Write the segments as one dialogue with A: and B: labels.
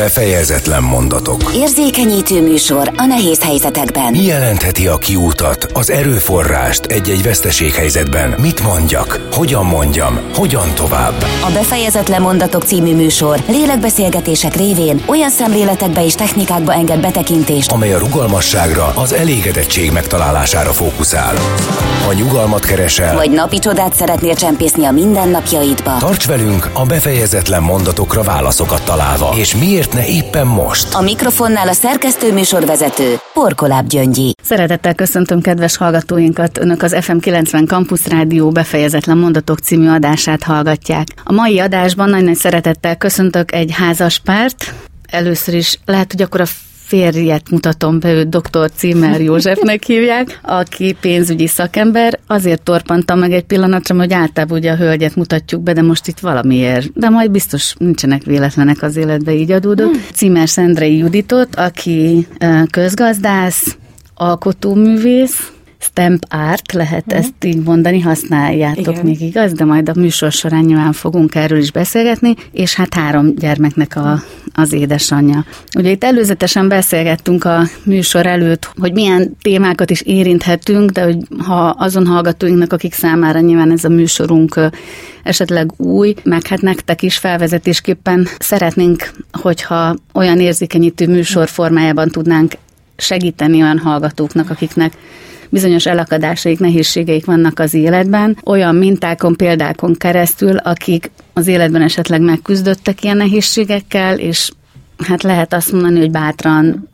A: Befejezetlen mondatok.
B: Érzékenyítő műsor a nehéz helyzetekben.
A: Mi jelentheti a kiútat, az erőforrást egy-egy veszteséghelyzetben? Mit mondjak? Hogyan mondjam? Hogyan tovább?
B: A Befejezetlen mondatok című műsor lélekbeszélgetések révén olyan szemléletekbe és technikákba enged betekintést,
A: amely a rugalmasságra, az elégedettség megtalálására fókuszál. Ha nyugalmat keresel,
B: vagy napi csodát szeretnél csempészni a mindennapjaidba,
A: tarts velünk a befejezetlen mondatokra válaszokat találva. És miért ne éppen most?
B: A mikrofonnál a szerkesztő műsorvezető Porkoláb Gyöngyi.
C: Szeretettel köszöntöm kedves hallgatóinkat, Önök az FM 90 Campus Rádió befejezetlen mondatok című adását hallgatják. A mai adásban nagy-nagy szeretettel köszöntök egy házas párt, Először is lehet, hogy akkor a férjet mutatom be, őt dr. Címer Józsefnek hívják, aki pénzügyi szakember. Azért torpantam meg egy pillanatra, hogy általában ugye a hölgyet mutatjuk be, de most itt valamiért. De majd biztos nincsenek véletlenek az életbe, így adódott. Hmm. Címer Szendrei Juditot, aki közgazdász, alkotóművész, stamp art, lehet uh-huh. ezt így mondani, használjátok Igen. még igaz, de majd a műsor során nyilván fogunk erről is beszélgetni, és hát három gyermeknek a, az édesanyja. Ugye itt előzetesen beszélgettünk a műsor előtt, hogy milyen témákat is érinthetünk, de hogy ha azon hallgatóinknak, akik számára nyilván ez a műsorunk esetleg új, meg hát nektek is felvezetésképpen szeretnénk, hogyha olyan érzékenyítő műsor formájában tudnánk segíteni olyan hallgatóknak, akiknek bizonyos elakadásaik, nehézségeik vannak az életben, olyan mintákon, példákon keresztül, akik az életben esetleg megküzdöttek ilyen nehézségekkel, és hát lehet azt mondani, hogy bátran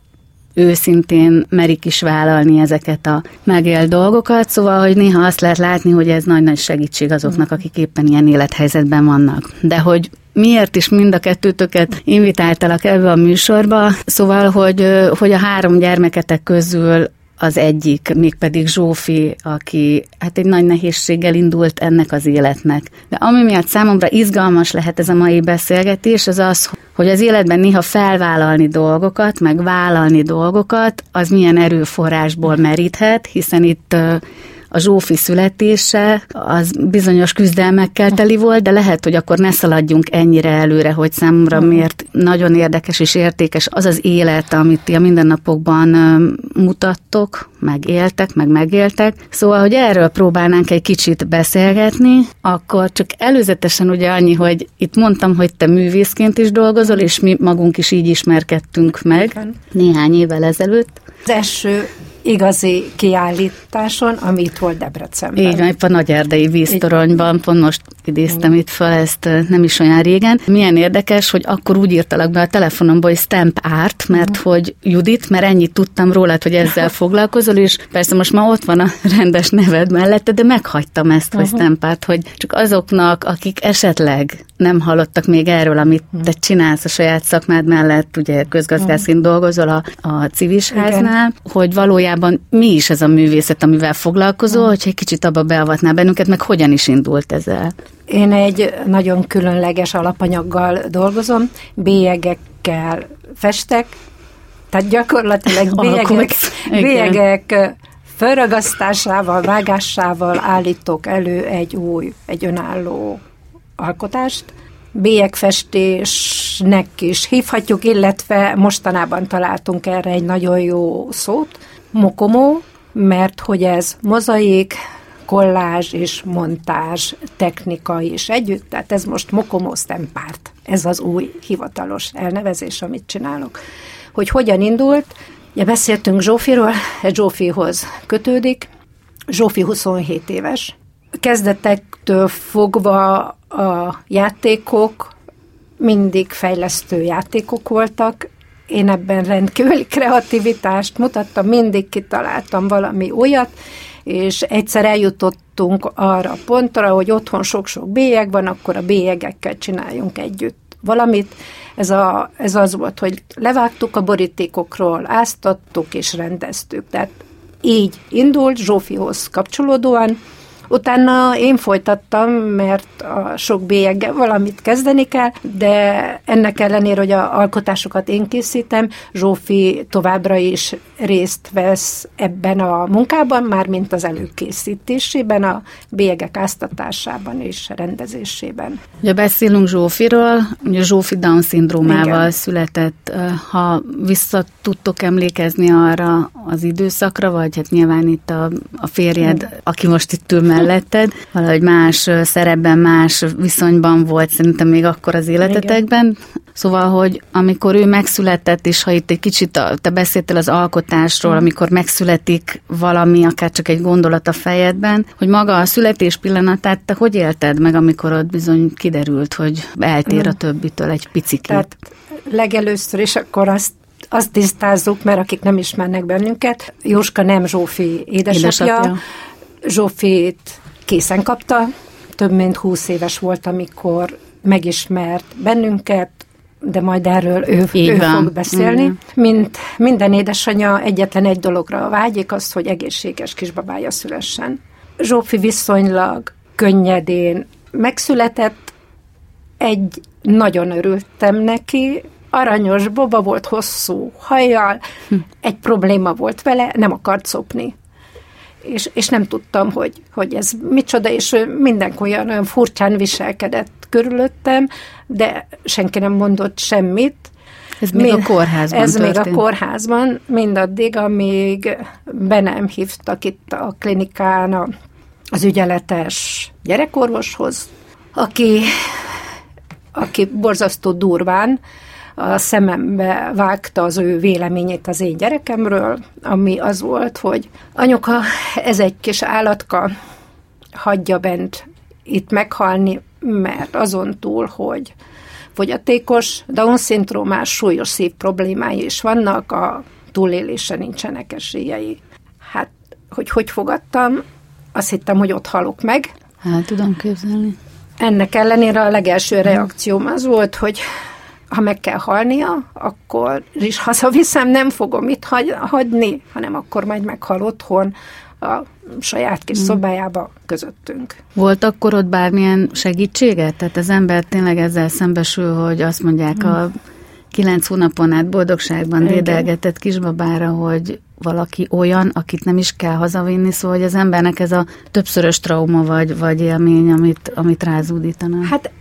C: őszintén merik is vállalni ezeket a megélt dolgokat, szóval, hogy néha azt lehet látni, hogy ez nagy-nagy segítség azoknak, akik éppen ilyen élethelyzetben vannak. De hogy miért is mind a kettőtöket invitáltalak ebbe a műsorba, szóval, hogy, hogy a három gyermeketek közül az egyik, mégpedig Zsófi, aki hát egy nagy nehézséggel indult ennek az életnek. De ami miatt számomra izgalmas lehet ez a mai beszélgetés, az az, hogy az életben néha felvállalni dolgokat, meg vállalni dolgokat, az milyen erőforrásból meríthet, hiszen itt a Zsófi születése az bizonyos küzdelmekkel teli volt, de lehet, hogy akkor ne szaladjunk ennyire előre, hogy számomra mhm. miért nagyon érdekes és értékes az az élet, amit ti a mindennapokban mutattok, megéltek, meg megéltek. Szóval, hogy erről próbálnánk egy kicsit beszélgetni, akkor csak előzetesen ugye annyi, hogy itt mondtam, hogy te művészként is dolgozol, és mi magunk is így ismerkedtünk meg néhány évvel ezelőtt.
D: Az első igazi kiállításon, ami itt volt Debrecenben.
C: Így van, a Nagy Erdei víztoronyban, pont most idéztem itt fel ezt nem is olyan régen. Milyen érdekes, hogy akkor úgy írtalak be a telefonomba, hogy stamp art, mert uh-huh. hogy Judit, mert ennyit tudtam rólad, hogy ezzel foglalkozol, és persze most már ott van a rendes neved mellette, de meghagytam ezt, hogy stamp art, hogy csak azoknak, akik esetleg nem hallottak még erről, amit uh-huh. te csinálsz a saját szakmád mellett, ugye közgazdászként dolgozol a, a civisháznál, hogy valójában mi is ez a művészet, amivel foglalkozol, uh-huh. hogyha egy kicsit abba beavatnál bennünket, meg hogyan is indult ezzel?
D: Én egy nagyon különleges alapanyaggal dolgozom, bélyegekkel festek, tehát gyakorlatilag bélyegek, bélyegek felragasztásával, vágásával állítok elő egy új, egy önálló alkotást. Bélyegfestésnek is hívhatjuk, illetve mostanában találtunk erre egy nagyon jó szót, mokomó, mert hogy ez mozaik, kollázs és montázs technika is együtt, tehát ez most Mokomo Stempárt, ez az új hivatalos elnevezés, amit csinálok. Hogy hogyan indult, ja, beszéltünk Zsófiról, Zsófihoz kötődik, Zsófi 27 éves, kezdetektől fogva a játékok mindig fejlesztő játékok voltak, én ebben rendkívüli kreativitást mutattam, mindig kitaláltam valami olyat, és egyszer eljutottunk arra a pontra, hogy otthon sok-sok bélyeg van, akkor a bélyegekkel csináljunk együtt valamit. Ez, a, ez az volt, hogy levágtuk a borítékokról, áztattuk és rendeztük. Tehát így indult Zsófihoz kapcsolódóan, Utána én folytattam, mert a sok bélyeggel valamit kezdeni kell, de ennek ellenére, hogy a alkotásokat én készítem, Zsófi továbbra is részt vesz ebben a munkában, már mint az előkészítésében, a bélyegek áztatásában és rendezésében.
C: Ugye beszélünk Zsófiról, ugye Zsófi Down-szindrómával Igen. született. Ha vissza tudtok emlékezni arra az időszakra, vagy hát nyilván itt a, a férjed, Igen. aki most itt ül melletted, valahogy más szerepben, más viszonyban volt szerintem még akkor az életetekben. Igen. Szóval, hogy amikor ő megszületett, és ha itt egy kicsit a, te beszéltél az alkotásról, mm. amikor megszületik valami, akár csak egy gondolat a fejedben, hogy maga a születés pillanatát te hogy élted meg, amikor ott bizony kiderült, hogy eltér a mm. többitől egy picikét? Tehát
D: legelőször is akkor azt azt tisztázzuk, mert akik nem ismernek bennünket, Jóska nem Zsófi édesapja. édesapja. Zsófit készen kapta, több mint húsz éves volt, amikor megismert bennünket, de majd erről ő, ő fog beszélni. Mm. Mint minden édesanyja egyetlen egy dologra vágyik, az, hogy egészséges kisbabája szülessen. Zsófi viszonylag könnyedén megszületett, egy nagyon örültem neki, aranyos boba volt hosszú hajjal, hm. egy probléma volt vele, nem akart szopni. És, és nem tudtam, hogy, hogy ez micsoda, és minden olyan, olyan furcsán viselkedett körülöttem, de senki nem mondott semmit.
C: Ez még Mind, a kórházban
D: Ez
C: történt.
D: még a kórházban, mindaddig, amíg be nem hívtak itt a klinikán az ügyeletes gyerekorvoshoz, aki, aki borzasztó durván a szemembe vágta az ő véleményét az én gyerekemről, ami az volt, hogy anyuka, ez egy kis állatka, hagyja bent itt meghalni, mert azon túl, hogy fogyatékos, Down-szindrómás súlyos szív problémái is vannak, a túlélése nincsenek esélyei. Hát, hogy hogy fogadtam, azt hittem, hogy ott halok meg.
C: Hát tudom képzelni.
D: Ennek ellenére a legelső reakcióm az volt, hogy ha meg kell halnia, akkor is hazaviszem, nem fogom itt hagy, hagyni, hanem akkor majd meghal otthon a saját kis hmm. szobájába közöttünk.
C: Volt akkor ott bármilyen segítsége? Tehát az ember tényleg ezzel szembesül, hogy azt mondják hmm. a kilenc hónapon át boldogságban Igen. dédelgetett kisbabára, hogy valaki olyan, akit nem is kell hazavinni, szóval hogy az embernek ez a többszörös trauma vagy, vagy élmény, amit, amit rázúdítanak.
D: Hát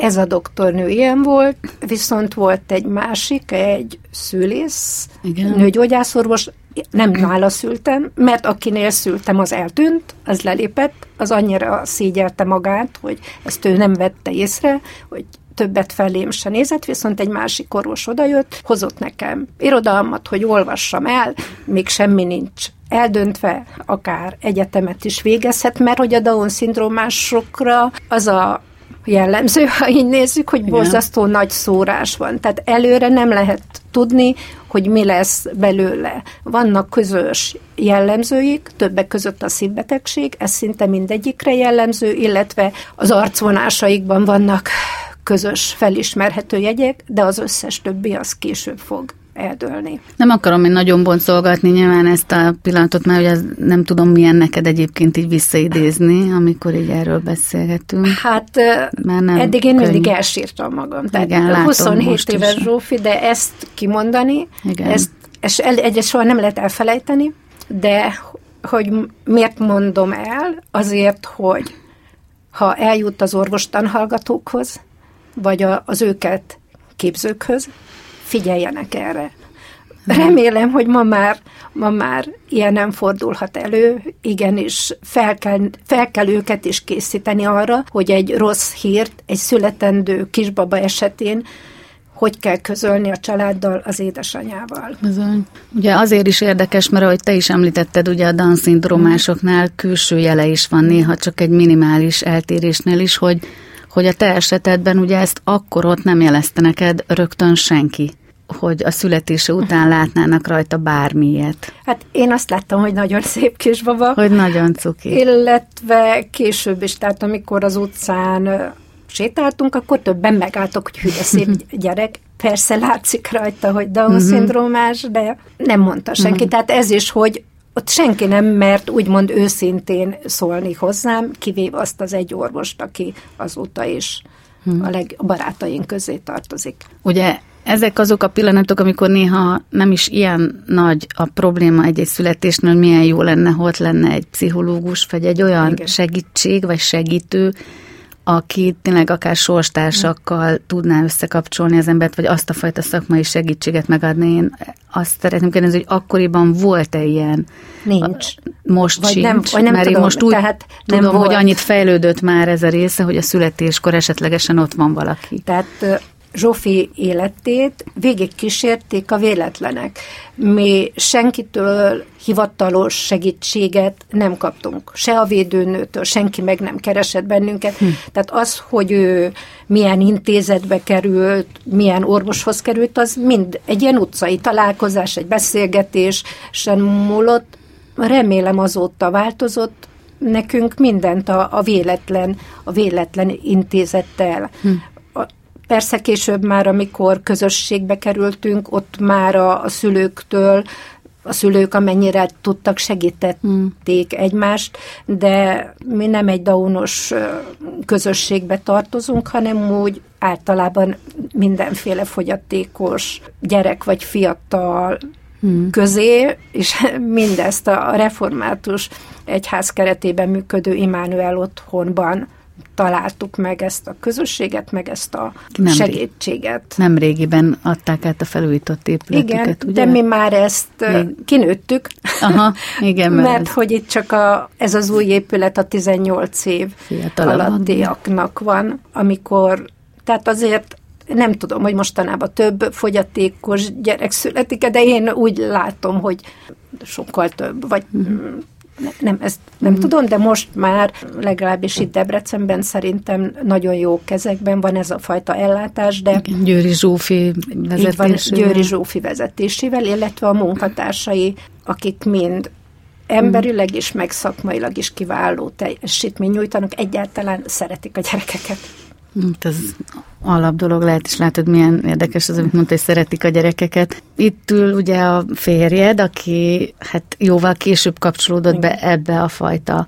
D: ez a doktornő ilyen volt, viszont volt egy másik, egy szülész, Igen. nőgyógyászorvos, nem nála szültem, mert akinél szültem, az eltűnt, az lelépett, az annyira szégyelte magát, hogy ezt ő nem vette észre, hogy többet felém se nézett, viszont egy másik orvos odajött, hozott nekem irodalmat, hogy olvassam el, még semmi nincs eldöntve, akár egyetemet is végezhet, mert hogy a Down-szindrómásokra az a jellemző, ha így nézzük, hogy borzasztó nagy szórás van. Tehát előre nem lehet tudni, hogy mi lesz belőle. Vannak közös jellemzőik, többek között a szívbetegség, ez szinte mindegyikre jellemző, illetve az arcvonásaikban vannak közös felismerhető jegyek, de az összes többi az később fog eldőlni.
C: Nem akarom én nagyon boncolgatni nyilván ezt a pillanatot, mert ugye nem tudom milyen neked egyébként így visszaidézni, amikor így erről beszélgetünk.
D: Hát Már nem eddig én mindig elsírtam magam. Tehát Igen, látom, 27 éves is. Zsófi, de ezt kimondani, Igen. ezt, ezt egyet soha nem lehet elfelejteni, de hogy miért mondom el? Azért, hogy ha eljut az orvostanhallgatókhoz, vagy a, az őket képzőkhöz, figyeljenek erre. Remélem, hogy ma már, ma már ilyen nem fordulhat elő, igenis fel kell, fel kell őket is készíteni arra, hogy egy rossz hírt, egy születendő kisbaba esetén hogy kell közölni a családdal, az édesanyával.
C: Bizony. Ugye azért is érdekes, mert ahogy te is említetted, ugye a Down-szindrómásoknál külső jele is van, néha csak egy minimális eltérésnél is, hogy hogy a te esetedben ugye ezt akkor ott nem jelezte neked rögtön senki hogy a születése után látnának rajta bármilyet.
D: Hát én azt láttam, hogy nagyon szép kisbaba.
C: Hogy nagyon cuki.
D: Illetve később is, tehát amikor az utcán sétáltunk, akkor többen megálltok, hogy hülye szép gyerek. Persze látszik rajta, hogy Down-szindrómás, mhm. de nem mondta senki. Uh-huh. Tehát ez is, hogy ott senki nem mert úgymond őszintén szólni hozzám, kivéve azt az egy orvost, aki azóta is hmm. a legbarátaink közé tartozik.
C: Ugye ezek azok a pillanatok, amikor néha nem is ilyen nagy a probléma egy-egy születésnél, hogy milyen jó lenne, hogy ott lenne egy pszichológus, vagy egy olyan Igen. segítség, vagy segítő, aki tényleg akár sorstársakkal tudná összekapcsolni az embert, vagy azt a fajta szakmai segítséget megadni. Én azt szeretném kérdezni, hogy akkoriban volt-e ilyen?
D: Nincs.
C: Most
D: vagy
C: sincs,
D: nem, vagy nem
C: mert
D: tudom,
C: én most úgy
D: tehát nem
C: tudom,
D: volt.
C: hogy annyit fejlődött már ez a része, hogy a születéskor esetlegesen ott van valaki.
D: Tehát Zsófi életét végig kísérték a véletlenek. Mi senkitől hivatalos segítséget nem kaptunk. Se a védőnőtől, senki meg nem keresett bennünket. Hm. Tehát az, hogy ő milyen intézetbe került, milyen orvoshoz került, az mind egy ilyen utcai találkozás, egy beszélgetés sem múlott. Remélem azóta változott, nekünk mindent a, a véletlen, a véletlen intézettel. Hm. Persze később már, amikor közösségbe kerültünk, ott már a, a szülőktől, a szülők amennyire tudtak, segítették hmm. egymást, de mi nem egy daunos közösségbe tartozunk, hanem úgy általában mindenféle fogyatékos gyerek vagy fiatal hmm. közé, és mindezt a református egyház keretében működő Immanuel otthonban találtuk meg ezt a közösséget, meg ezt a nem segítséget.
C: Nem régiben adták át a felújított épületüket,
D: igen,
C: ugye?
D: de mi már ezt Még... kinőttük.
C: Aha, igen.
D: Mert, mert ez... hogy itt csak a, ez az új épület a 18 év alattiaknak van, amikor, tehát azért nem tudom, hogy mostanában több fogyatékos gyerek születik, de én úgy látom, hogy sokkal több, vagy uh-huh nem, ezt nem mm. tudom, de most már legalábbis itt Debrecenben szerintem nagyon jó kezekben van ez a fajta ellátás, de...
C: Győri Zsófi vezetésével.
D: Győri Zsófi vezetésével, illetve a munkatársai, akik mind emberileg is, meg szakmailag is kiváló teljesítmény nyújtanak, egyáltalán szeretik a gyerekeket.
C: Hát ez alap dolog lehet, és látod, milyen érdekes az, amit mondta, hogy szeretik a gyerekeket. Itt ül ugye a férjed, aki hát jóval később kapcsolódott be ebbe a fajta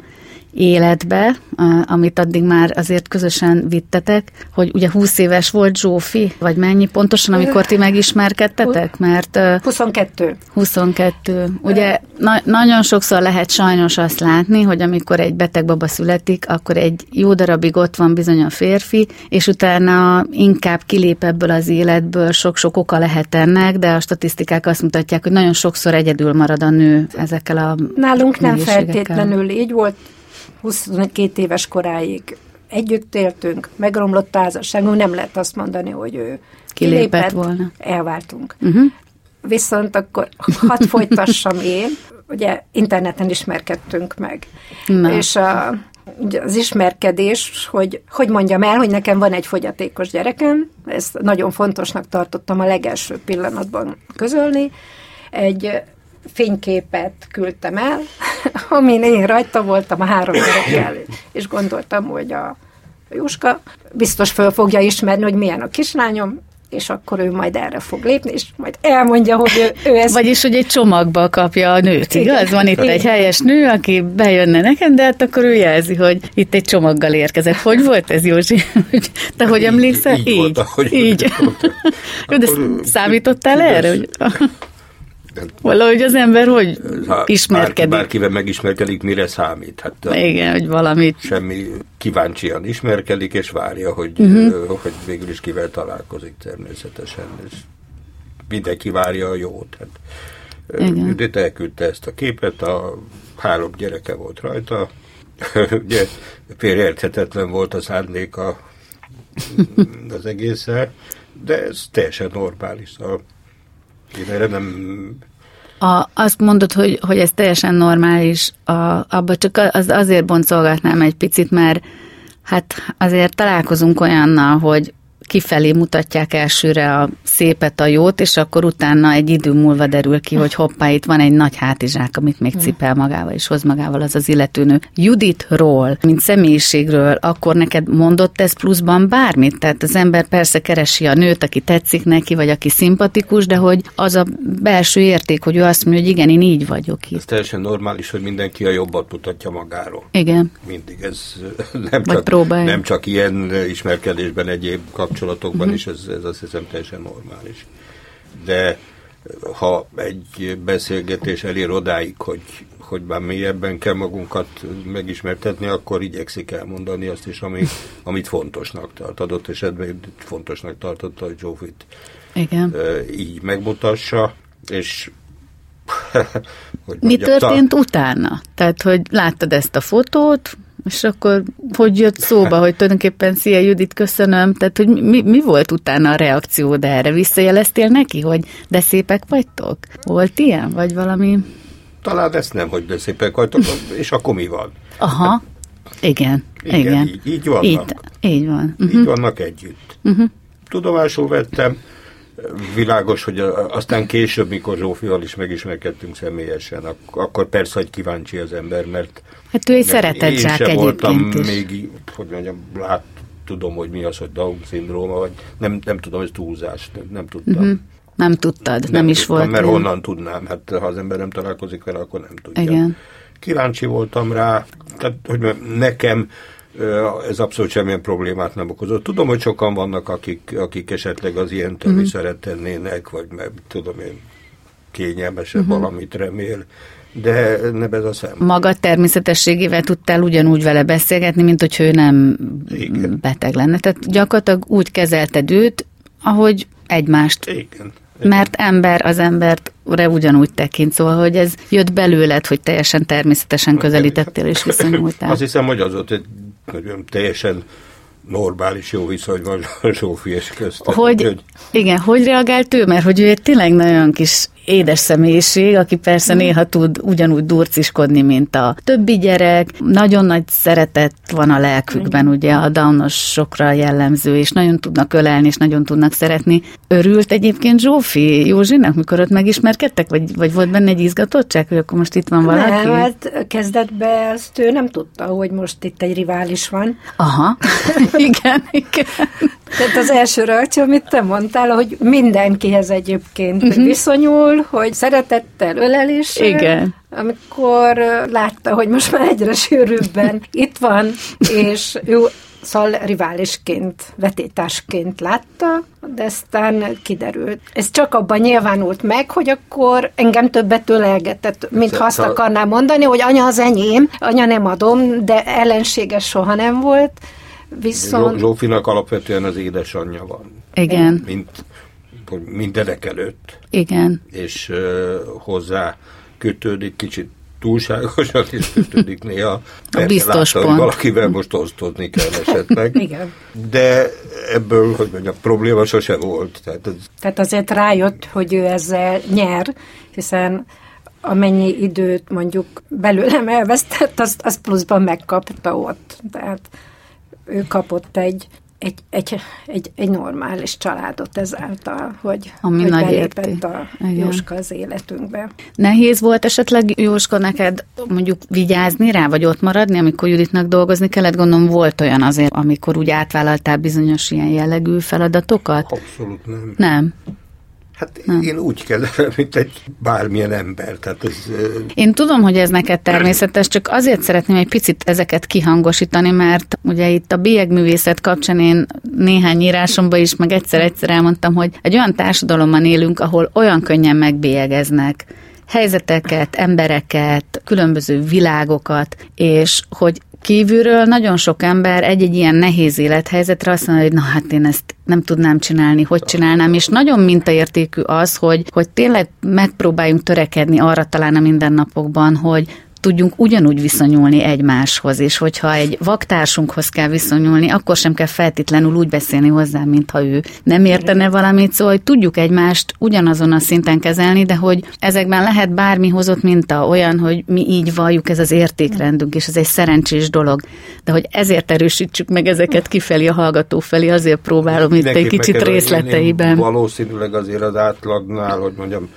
C: életbe, amit addig már azért közösen vittetek, hogy ugye 20 éves volt Zsófi, vagy mennyi pontosan, amikor ti megismerkedtetek? Mert
D: 22.
C: 22. Ugye na- nagyon sokszor lehet sajnos azt látni, hogy amikor egy beteg baba születik, akkor egy jó darabig ott van bizony a férfi, és utána inkább kilép ebből az életből, sok-sok oka lehet ennek, de a statisztikák azt mutatják, hogy nagyon sokszor egyedül marad a nő ezekkel a
D: Nálunk nem feltétlenül így volt, 22 éves koráig együtt éltünk, megromlott házasságunk, nem lehet azt mondani, hogy ő
C: kilépett, kilépett volna.
D: Elváltunk. Uh-huh. Viszont akkor hadd folytassam én, ugye interneten ismerkedtünk meg. Na. És a, az ismerkedés, hogy hogy mondjam el, hogy nekem van egy fogyatékos gyerekem, ezt nagyon fontosnak tartottam a legelső pillanatban közölni, egy fényképet küldtem el, amin én rajta voltam a három gyerekkel, és gondoltam, hogy a Juska biztos föl fogja ismerni, hogy milyen a kislányom, és akkor ő majd erre fog lépni, és majd elmondja, hogy ő, ő ezt...
C: Vagyis, hogy egy csomagba kapja a nőt, igaz? Van itt Igen. egy helyes nő, aki bejönne nekem, de hát akkor ő jelzi, hogy itt egy csomaggal érkezett. Hogy volt ez, Józsi? Te hogy emlékszel?
E: Így. Így. Volt, ahogy
C: így. Jó, de számítottál erre? Hogy... Valahogy az ember hogy ismerkedik? Bárki,
E: bárkivel megismerkedik, mire számít? Hát,
C: Igen, hogy valamit.
E: Semmi kíváncsian ismerkedik, és várja, hogy, uh-huh. hogy végül is kivel találkozik természetesen. És mindenki várja a jót. Hát, Judit elküldte ezt a képet, a három gyereke volt rajta. Ugye félreérthetetlen volt az árnéka az egészen, de ez teljesen normális. Szóval én erre nem...
C: A, azt mondod, hogy, hogy ez teljesen normális, a, abba csak az, azért boncolgatnám egy picit, mert hát azért találkozunk olyannal, hogy kifelé mutatják elsőre a szépet, a jót, és akkor utána egy idő múlva derül ki, hogy hoppá, itt van egy nagy hátizsák, amit még cipel magával, és hoz magával az az illetőnő. Juditról, mint személyiségről, akkor neked mondott ez pluszban bármit? Tehát az ember persze keresi a nőt, aki tetszik neki, vagy aki szimpatikus, de hogy az a belső érték, hogy ő azt mondja, hogy igen, én így vagyok itt.
E: Ez teljesen normális, hogy mindenki a jobbat mutatja magáról.
C: Igen.
E: Mindig ez nem, csak, nem csak ilyen ismerkedésben, egyéb kapcsolatban kapcsolatokban uh-huh. is ez, ez azt hiszem teljesen normális. De ha egy beszélgetés elér odáig, hogy, hogy már mélyebben kell magunkat megismertetni, akkor igyekszik elmondani azt is, ami, amit fontosnak tart. Adott esetben fontosnak tartotta, hogy Zsófit Igen. így megmutassa, és
C: hogy Mi mondjam, történt ta... utána? Tehát, hogy láttad ezt a fotót, és akkor hogy jött szóba, hogy tulajdonképpen Szia Judit, köszönöm, tehát hogy mi, mi volt utána a reakciód erre? Visszajeleztél neki, hogy de szépek vagytok? Volt ilyen, vagy valami?
E: Talán ezt nem, hogy de szépek vagytok, és akkor mi van?
C: Aha, igen, igen. igen.
E: Így, így vannak.
C: Így, így van.
E: Uh-huh. Így vannak együtt. Uh-huh. Tudomásul vettem, világos, hogy aztán később, mikor Zsófival is megismerkedtünk személyesen, akkor persze, hogy kíváncsi az ember, mert
C: Hát ő egy szeretett zsák egyébként voltam
E: is. még, hogy mondjam, lát, tudom, hogy mi az, hogy Down-szindróma, vagy nem, nem tudom, ez túlzás, nem, nem tudtam. Uh-huh.
C: Nem tudtad, nem, nem is tudtam, volt.
E: Mert ilyen. honnan tudnám, hát ha az ember nem találkozik vele, akkor nem tudja. Igen. Kíváncsi voltam rá, tehát, hogy nekem ez abszolút semmilyen problémát nem okozott. Tudom, hogy sokan vannak, akik, akik esetleg az ilyen uh-huh. Mhm. szeretnének, vagy mert tudom én, kényelmesebb uh-huh. valamit remél, de nem ez a szem.
C: Maga természetességével tudtál ugyanúgy vele beszélgetni, mint hogy ő nem Igen. beteg lenne. Tehát gyakorlatilag úgy kezelted őt, ahogy egymást.
E: Igen.
C: Mert ember az embert ugyanúgy tekint, szóval, hogy ez jött belőled, hogy teljesen természetesen közelítettél és viszonyultál.
E: Azt hiszem, hogy az ott egy teljesen normális jó viszony van Zsófi és köztem.
C: Hogy, hogy, igen, hogy reagált ő? Mert hogy ő egy tényleg nagyon kis édes személyiség, aki persze néha tud ugyanúgy durciskodni, mint a többi gyerek. Nagyon nagy szeretet van a lelkükben, ugye a downosokra jellemző, és nagyon tudnak ölelni, és nagyon tudnak szeretni. Örült egyébként Zsófi Józsinak, mikor ott megismerkedtek, vagy, vagy volt benne egy izgatottság, hogy akkor most itt van valaki?
D: Nem, hát kezdetben ezt ő nem tudta, hogy most itt egy rivális van.
C: Aha, igen, igen.
D: Tehát az első reakció, amit te mondtál, hogy mindenkihez egyébként uh-huh. viszonyul, hogy szeretettel, öleléssel.
C: Igen.
D: Amikor látta, hogy most már egyre sűrűbben itt van, és ő Szóval riválisként, vetétásként látta, de aztán kiderült. Ez csak abban nyilvánult meg, hogy akkor engem többet ölelgetett, mintha azt akarná mondani, hogy anya az enyém, anya nem adom, de ellenséges soha nem volt, Viszont...
E: Zsófinak alapvetően az édesanyja van.
C: Igen.
E: Mint hogy mindenek előtt.
C: Igen.
E: És uh, hozzá kötődik kicsit túlságosan is kötődik néha.
C: A biztos látta,
E: pont. valakivel most osztozni kell esetleg.
D: Igen.
E: De ebből, hogy mondjam, probléma sose volt.
D: Tehát, ez... Tehát azért rájött, hogy ő ezzel nyer, hiszen amennyi időt mondjuk belőlem elvesztett, azt, azt pluszban megkapta ott. Tehát ő kapott egy, egy, egy, egy, egy normális családot ezáltal, hogy, Ami hogy nagy belépett a Igen. Jóska az életünkbe.
C: Nehéz volt esetleg, Jóska, neked mondjuk vigyázni rá, vagy ott maradni, amikor Juditnak dolgozni kellett? Gondolom volt olyan azért, amikor úgy átvállaltál bizonyos ilyen jellegű feladatokat?
E: Abszolút nem.
C: Nem.
E: Hát nem. én úgy kezelem, mint egy bármilyen ember. Tehát ez,
C: én tudom, hogy ez neked természetes, csak azért szeretném egy picit ezeket kihangosítani, mert ugye itt a bélyegművészet kapcsán én néhány írásomban is, meg egyszer-egyszer elmondtam, hogy egy olyan társadalomban élünk, ahol olyan könnyen megbélyegeznek helyzeteket, embereket, különböző világokat, és hogy kívülről nagyon sok ember egy-egy ilyen nehéz élethelyzetre azt mondja, hogy na hát én ezt nem tudnám csinálni, hogy csinálnám, és nagyon mintaértékű az, hogy, hogy tényleg megpróbáljunk törekedni arra talán a mindennapokban, hogy tudjunk ugyanúgy viszonyulni egymáshoz, és hogyha egy vaktársunkhoz kell viszonyulni, akkor sem kell feltétlenül úgy beszélni hozzá, mintha ő nem értene valamit, szóval hogy tudjuk egymást ugyanazon a szinten kezelni, de hogy ezekben lehet bármi hozott minta olyan, hogy mi így valljuk, ez az értékrendünk, és ez egy szerencsés dolog. De hogy ezért erősítsük meg ezeket kifelé a hallgató felé, azért próbálom itt egy kicsit részleteiben.
E: Valószínűleg azért az átlagnál, hogy mondjam,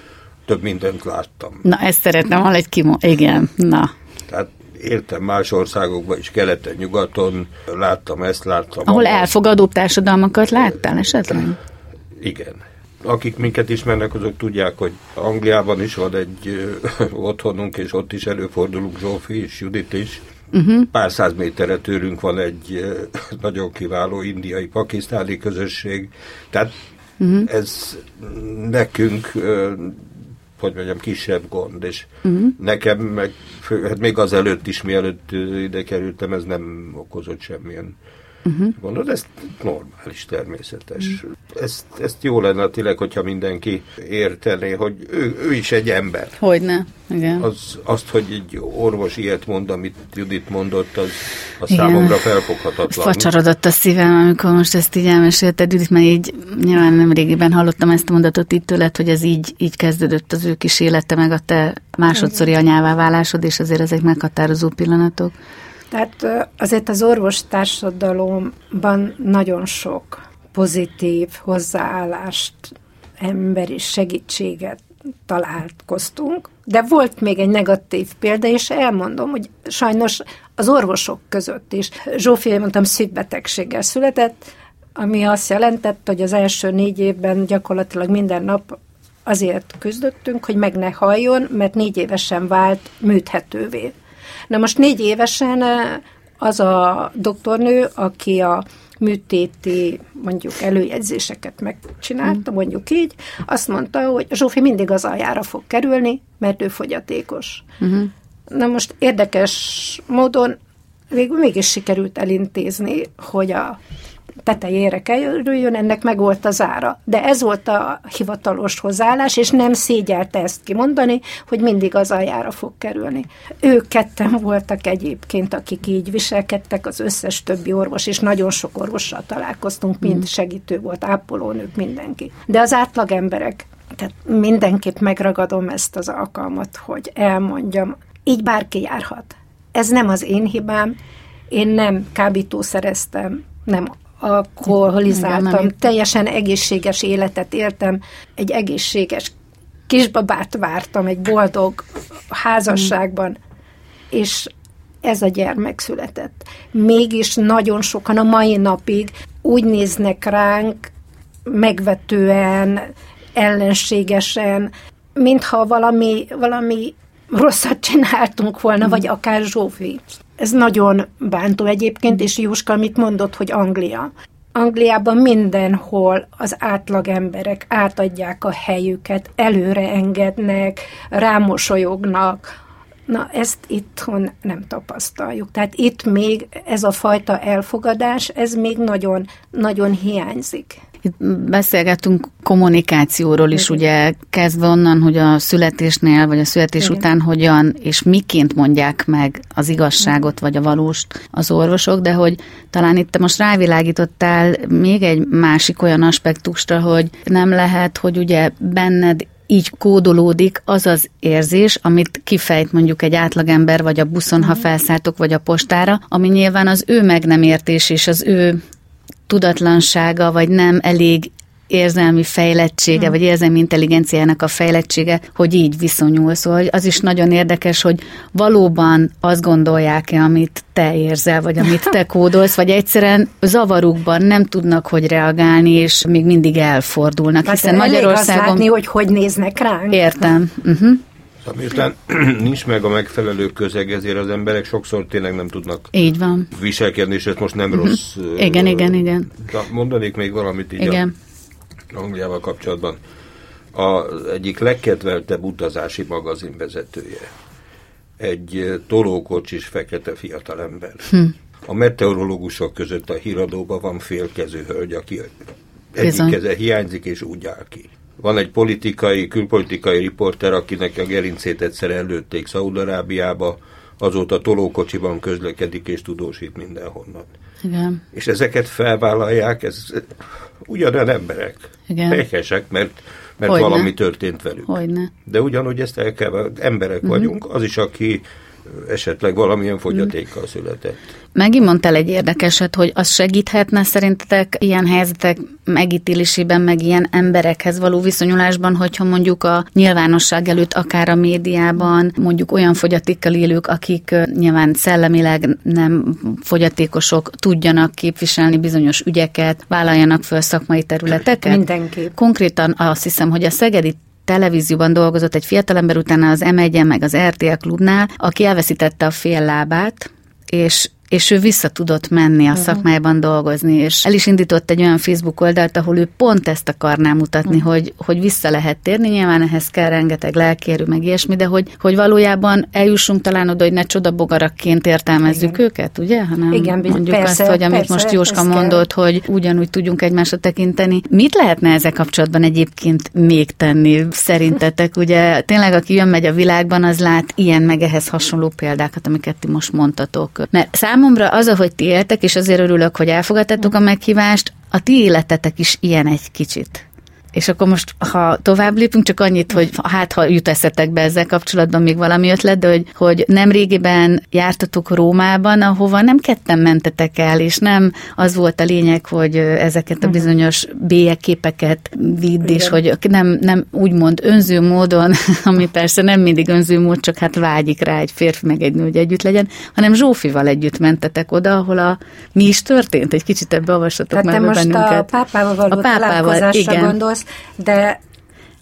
E: több mindent láttam.
C: Na, ezt szeretném hallani, egy kimo... Igen, na.
E: Tehát értem más országokban is, keleten, nyugaton, láttam ezt, láttam.
C: Ahol ahol elfogadóbb társadalmakat láttál esetleg?
E: Igen. Akik minket ismernek, azok tudják, hogy Angliában is van egy ö, otthonunk, és ott is előfordulunk Zsófi és Judit is, Uh-huh. Pár száz méterre tőlünk van egy nagyon kiváló indiai-pakisztáni közösség. Tehát uh-huh. ez nekünk hogy mondjam, kisebb gond, és uh-huh. nekem meg, hát még az előtt is, mielőtt ide kerültem, ez nem okozott semmilyen Uh-huh. Mondod, ez normális, természetes. Uh-huh. Ezt, ezt jó lenne tényleg, hogyha mindenki értené, hogy ő, ő is egy ember.
C: Hogyne, igen.
E: Az, azt, hogy egy orvos ilyet mond, amit Judit mondott, az, az számomra felfoghatatlan.
C: Facsarodott a szívem, amikor most ezt így elmesélted, Judit, mert így nyilván nem régiben hallottam ezt a mondatot itt tőled, hogy ez így, így kezdődött az ő kis élete, meg a te másodszori anyává válásod, és azért ezek meghatározó pillanatok.
D: Tehát azért az orvostársadalomban nagyon sok pozitív hozzáállást, emberi segítséget találkoztunk, de volt még egy negatív példa, és elmondom, hogy sajnos az orvosok között is. Zsófi, mondtam, szívbetegséggel született, ami azt jelentett, hogy az első négy évben gyakorlatilag minden nap azért küzdöttünk, hogy meg ne halljon, mert négy évesen vált műthetővé. Na most négy évesen az a doktornő, aki a műtéti mondjuk előjegyzéseket megcsinálta, mm. mondjuk így, azt mondta, hogy Zsófi mindig az aljára fog kerülni, mert ő fogyatékos. Mm-hmm. Na most érdekes módon végül mégis sikerült elintézni, hogy a tetejére kerüljön, ennek meg volt az ára. De ez volt a hivatalos hozzáállás, és nem szégyelte ezt kimondani, hogy mindig az aljára fog kerülni. Ők ketten voltak egyébként, akik így viselkedtek, az összes többi orvos, és nagyon sok orvossal találkoztunk, mind mm. segítő volt, ápolónők, mindenki. De az átlag emberek, tehát mindenképp megragadom ezt az alkalmat, hogy elmondjam, így bárki járhat. Ez nem az én hibám, én nem kábítószereztem, nem alkoholizáltam, teljesen egészséges életet éltem, egy egészséges kisbabát vártam egy boldog házasságban, és ez a gyermek született. Mégis nagyon sokan a mai napig úgy néznek ránk megvetően, ellenségesen, mintha valami, valami rosszat csináltunk volna, vagy akár Zsófi. Ez nagyon bántó egyébként, és Jóska, amit mondott, hogy Anglia. Angliában mindenhol az átlag emberek átadják a helyüket, előre engednek, rámosolyognak, Na, ezt itthon nem tapasztaljuk. Tehát itt még ez a fajta elfogadás, ez még nagyon, nagyon hiányzik.
C: Itt beszélgettünk kommunikációról is, Igen. ugye kezdve onnan, hogy a születésnél, vagy a születés Igen. után hogyan és miként mondják meg az igazságot, vagy a valóst az orvosok, de hogy talán itt te most rávilágítottál még egy másik olyan aspektusra, hogy nem lehet, hogy ugye benned így kódolódik az az érzés, amit kifejt mondjuk egy átlagember, vagy a buszon, ha mhm. felszálltok, vagy a postára, ami nyilván az ő meg nem értés és az ő tudatlansága, vagy nem elég érzelmi fejlettsége, hmm. vagy érzelmi intelligenciának a fejlettsége, hogy így viszonyul. Szóval az is nagyon érdekes, hogy valóban azt gondolják-e, amit te érzel, vagy amit te kódolsz, vagy egyszerűen zavarukban nem tudnak, hogy reagálni, és még mindig elfordulnak.
D: Hát hiszen Magyarországon... Azt látni, hogy hogy néznek ránk.
C: Értem. Uh-huh.
E: Szóval miután nincs meg a megfelelő közeg, ezért az emberek sokszor tényleg nem tudnak
C: így van.
E: viselkedni, és ez most nem uh-huh. rossz.
C: Igen, uh, igen, igen.
E: De mondanék még valamit így igen. a Angliával kapcsolatban. A egyik legkedveltebb utazási magazin vezetője. Egy tolókocsis fekete fiatalember. Hm. A meteorológusok között a híradóban van félkező hölgy, aki egyik Bizony. keze hiányzik, és úgy áll ki. Van egy politikai, külpolitikai riporter, akinek a gerincét egyszer előtték Szaudarábiába, azóta tolókocsiban közlekedik és tudósít mindenhonnan.
C: Igen.
E: És ezeket felvállalják, ez ugyanolyan emberek. Igen. Pekesek, mert, mert Hogyne. valami történt velük.
C: Hogyne.
E: De ugyanúgy ezt el kell, emberek uh-huh. vagyunk, az is, aki esetleg valamilyen fogyatékkal született.
C: Megint mondtál egy érdekeset, hogy az segíthetne szerintetek ilyen helyzetek megítélésében, meg ilyen emberekhez való viszonyulásban, hogyha mondjuk a nyilvánosság előtt, akár a médiában, mondjuk olyan fogyatékkal élők, akik nyilván szellemileg nem fogyatékosok, tudjanak képviselni bizonyos ügyeket, vállaljanak föl szakmai területeket?
D: Mindenképp.
C: Konkrétan azt hiszem, hogy a Szegedi televízióban dolgozott egy fiatalember, utána az M1 meg az RTL klubnál, aki elveszítette a fél lábát, és és ő vissza tudott menni a uh-huh. szakmájában dolgozni, és el is indított egy olyan Facebook oldalt, ahol ő pont ezt akarná mutatni, uh-huh. hogy, hogy vissza lehet térni, nyilván ehhez kell rengeteg lelkérű, meg ilyesmi, de hogy, hogy valójában eljussunk talán oda, hogy ne csodabogarakként értelmezzük Igen. őket, ugye?
D: Hanem Igen, mondjuk
C: persze, azt, hogy amit persze, most Jóska mondott, kell. hogy ugyanúgy tudjunk egymásra tekinteni. Mit lehetne ezzel kapcsolatban egyébként még tenni, szerintetek? Ugye tényleg, aki jön megy a világban, az lát ilyen meg ehhez hasonló példákat, amiket ti most mondtatok. Mert számomra az, ahogy ti éltek, és azért örülök, hogy elfogadtátok a meghívást, a ti életetek is ilyen egy kicsit. És akkor most, ha tovább lépünk, csak annyit, hogy hát, ha jut eszetekbe ezzel kapcsolatban még valami ötlet, de hogy, hogy nem régiben jártatok Rómában, ahova nem ketten mentetek el, és nem az volt a lényeg, hogy ezeket a mhm. bizonyos bélyeképeket vidd, és hogy nem, nem úgymond önző módon, ami persze nem mindig önző mód, csak hát vágyik rá egy férfi meg egy nő, hogy együtt legyen, hanem Zsófival együtt mentetek oda, ahol a mi is történt, egy kicsit ebbe avassatok
D: meg most bennünket. a pápával való a pápával, igen. gondolsz, de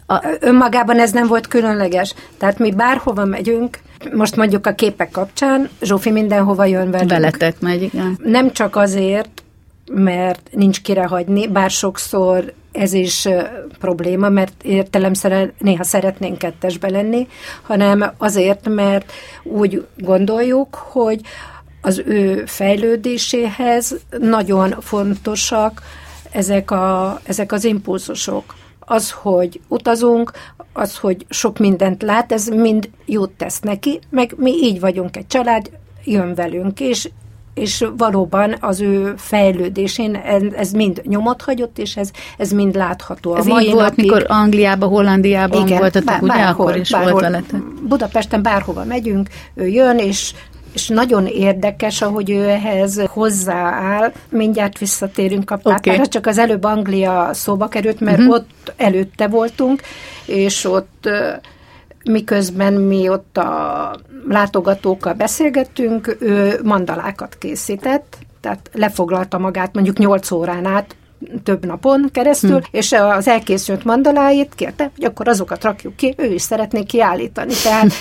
D: a, önmagában ez nem volt különleges. Tehát mi bárhova megyünk, most mondjuk a képek kapcsán, Zsófi mindenhova jön velünk.
C: Veletek megy, igen.
D: Nem csak azért, mert nincs kire hagyni, bár sokszor ez is probléma, mert értelemszerűen néha szeretnénk kettesbe lenni, hanem azért, mert úgy gondoljuk, hogy az ő fejlődéséhez nagyon fontosak ezek, a, ezek az impulzusok az, hogy utazunk, az, hogy sok mindent lát, ez mind jót tesz neki, meg mi így vagyunk egy család, jön velünk, és és valóban az ő fejlődésén ez mind nyomot hagyott, és ez, ez mind látható.
C: Ez a mai így volt, napig, mikor Angliában, Hollandiában igen, voltatok, bár, ugye? Bárhol, akkor is bárhol, volt veletek.
D: Budapesten bárhova megyünk, ő jön, és és nagyon érdekes, ahogy ő ehhez hozzááll. Mindjárt visszatérünk a pápára, okay. csak az előbb Anglia szóba került, mert uh-huh. ott előtte voltunk, és ott miközben mi ott a látogatókkal beszélgettünk, ő mandalákat készített, tehát lefoglalta magát mondjuk 8 órán át, több napon keresztül, hmm. és az elkészült mandaláit kérte, hogy akkor azokat rakjuk ki, ő is szeretné kiállítani. Tehát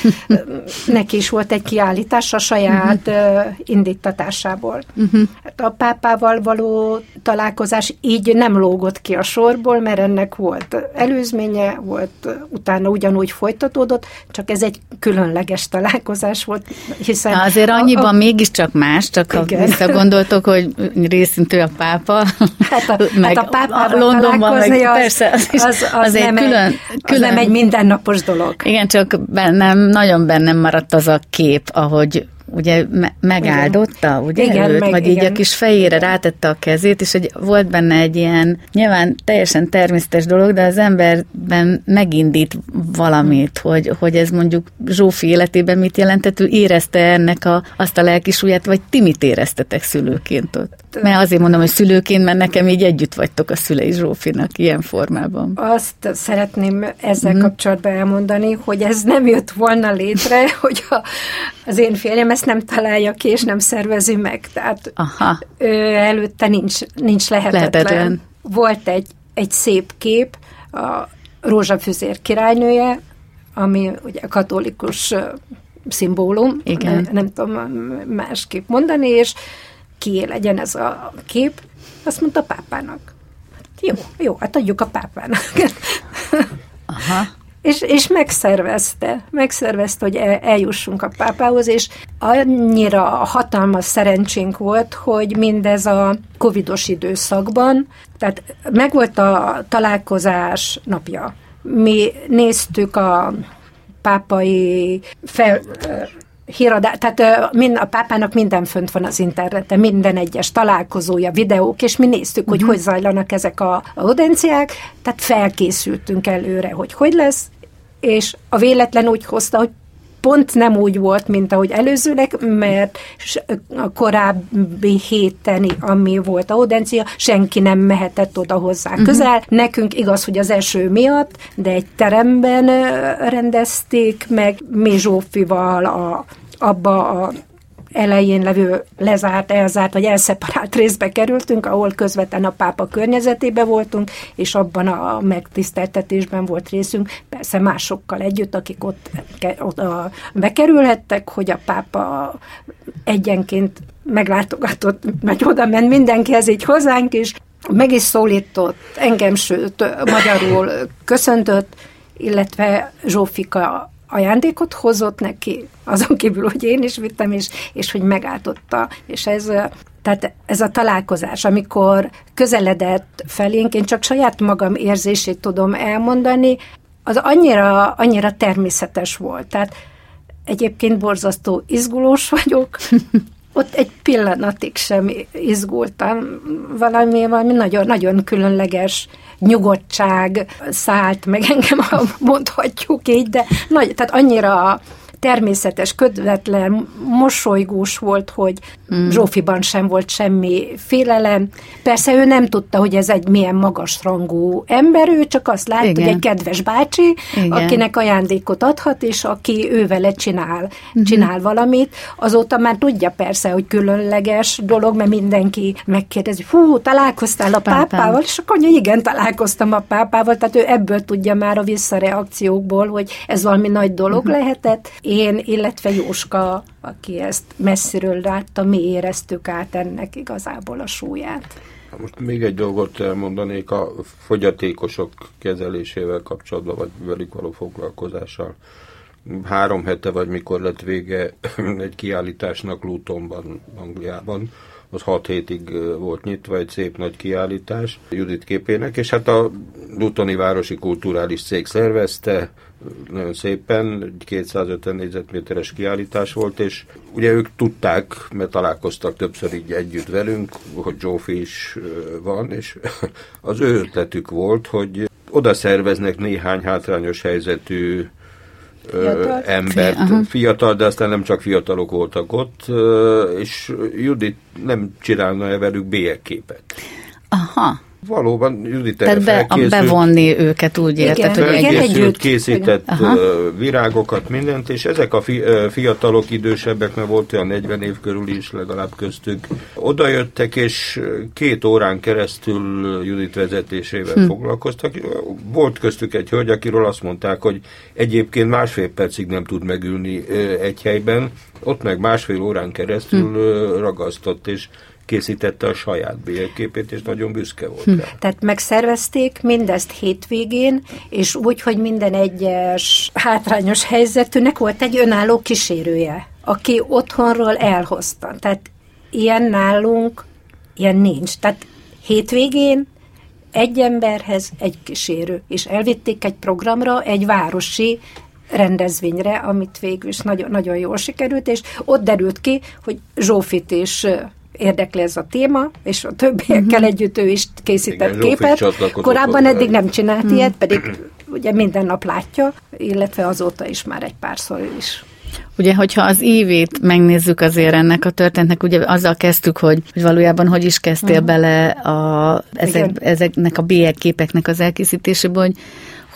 D: neki is volt egy kiállítás a saját hmm. indítatásából. Hmm. Hát a pápával való találkozás így nem lógott ki a sorból, mert ennek volt előzménye, volt utána ugyanúgy folytatódott, csak ez egy különleges találkozás volt, hiszen...
C: Na azért annyiban a, a, mégiscsak más, csak igen. ha visszagondoltok, hogy részintű a pápa,
D: hát a, meg hát a pápával Londonban, meg, az, persze, az, az, az, az nem külön, egy, külön, az nem egy mindennapos dolog.
C: Igen, csak bennem, nagyon bennem maradt az a kép, ahogy ugye me- megáldotta, ugye igen, őt, meg, vagy igen. így a kis fejére igen. rátette a kezét, és hogy volt benne egy ilyen, nyilván teljesen természetes dolog, de az emberben megindít valamit, hogy, hogy ez mondjuk Zsófi életében mit jelentett, ő érezte ennek a, azt a lelkisúlyát, vagy ti mit éreztetek szülőként ott? Mert azért mondom, hogy szülőként, mert nekem így együtt vagytok a szülei Zsófinak ilyen formában.
D: Azt szeretném ezzel mm. kapcsolatban elmondani, hogy ez nem jött volna létre, hogy a, az én férjem ezt nem találja ki, és nem szervezi meg. Tehát Aha. Ő, előtte nincs, nincs lehetetlen. lehetetlen. Volt egy, egy szép kép, a Rózsafüzér királynője, ami ugye katolikus szimbólum, Igen. Nem, nem tudom másképp mondani, és ki legyen ez a kép, azt mondta a pápának. Jó, jó, hát adjuk a pápának. Aha. És, és megszervezte, megszervezte, hogy el, eljussunk a pápához, és annyira hatalmas szerencsénk volt, hogy mindez a covidos időszakban, tehát megvolt a találkozás napja. Mi néztük a pápai fel, híradá, tehát mind, a pápának minden fönt van az interneten, minden egyes találkozója, videók, és mi néztük, hogy uh-huh. hogy zajlanak ezek a audenciák, tehát felkészültünk előre, hogy hogy lesz, és a véletlen úgy hozta, hogy pont nem úgy volt, mint ahogy előzőleg, mert a korábbi héten, ami volt audencia, senki nem mehetett oda hozzá uh-huh. közel. Nekünk igaz, hogy az eső miatt, de egy teremben rendezték meg, mi Zsófival a, abba a elején levő lezárt, elzárt vagy elszeparált részbe kerültünk, ahol közvetlen a pápa környezetébe voltunk, és abban a megtiszteltetésben volt részünk, persze másokkal együtt, akik ott, ott bekerülhettek, hogy a pápa egyenként meglátogatott, meg oda ment mindenkihez így hozzánk is, meg is szólított engem, sőt, magyarul köszöntött, illetve Zsófika ajándékot hozott neki, azon kívül, hogy én is vittem, és, és hogy megáltotta. És ez, tehát ez a találkozás, amikor közeledett felénk, én csak saját magam érzését tudom elmondani, az annyira, annyira természetes volt. Tehát egyébként borzasztó izgulós vagyok, ott egy pillanatig sem izgultam. Valami, valami nagyon, nagyon különleges nyugodtság szállt meg engem, ha mondhatjuk így, de nagy, tehát annyira természetes, ködvetlen, mosolygós volt, hogy mm. Zsófiban sem volt semmi félelem. Persze ő nem tudta, hogy ez egy milyen magas rangú ember, ő csak azt látta, Igen. hogy egy kedves bácsi, Igen. akinek ajándékot adhat, és aki ő vele csinál, mm-hmm. csinál valamit. Azóta már tudja persze, hogy különleges dolog, mert mindenki megkérdezi, hú, találkoztál a pápával? pápával? És akkor mondja, igen, találkoztam a pápával, tehát ő ebből tudja már a visszareakciókból, hogy ez valami nagy dolog mm-hmm. lehetett, én, illetve Jóska, aki ezt messziről látta, mi éreztük át ennek igazából a súlyát.
E: Most még egy dolgot elmondanék a fogyatékosok kezelésével kapcsolatban, vagy velük való foglalkozással. Három hete, vagy mikor lett vége egy kiállításnak Lutonban, Angliában, az hat hétig volt nyitva, egy szép nagy kiállítás Judit képének, és hát a Lutoni Városi Kulturális Cég szervezte, nagyon szépen, 250 négyzetméteres kiállítás volt, és ugye ők tudták, mert találkoztak többször így együtt velünk, hogy Zsófi is van, és az ő ötletük volt, hogy oda szerveznek néhány hátrányos helyzetű Fiatal? embert, Fi, fiatal, de aztán nem csak fiatalok voltak ott, és Judit nem csinálna-e velük bélyegképet.
C: Aha.
E: Valóban Judit
C: Tehát be, a bevonni őket úgy érted,
E: hogy együtt készített Aha. virágokat, mindent, és ezek a fi, fiatalok, idősebbek, mert volt olyan 40 év körül is legalább köztük, oda jöttek, és két órán keresztül Judit vezetésével hm. foglalkoztak. Volt köztük egy hölgy, akiről azt mondták, hogy egyébként másfél percig nem tud megülni egy helyben, ott meg másfél órán keresztül hm. ragasztott, és készítette a saját bélképét, és nagyon büszke volt hm. rá.
D: Tehát megszervezték mindezt hétvégén, és úgy, hogy minden egyes hátrányos helyzetűnek volt egy önálló kísérője, aki otthonról elhozta. Tehát ilyen nálunk, ilyen nincs. Tehát hétvégén egy emberhez egy kísérő, és elvitték egy programra, egy városi rendezvényre, amit végül is nagyon, nagyon jól sikerült, és ott derült ki, hogy Zsófit és érdekli ez a téma, és a többiekkel uh-huh. együtt ő is készített Igen, képet. Korábban eddig nem csinált uh-huh. ilyet, pedig ugye minden nap látja, illetve azóta is már egy párszor is.
C: Ugye, hogyha az évét megnézzük azért ennek a történetnek, ugye azzal kezdtük, hogy, hogy valójában hogy is kezdtél uh-huh. bele a, ezek, ezeknek a bélyegképeknek az elkészítésébe, hogy,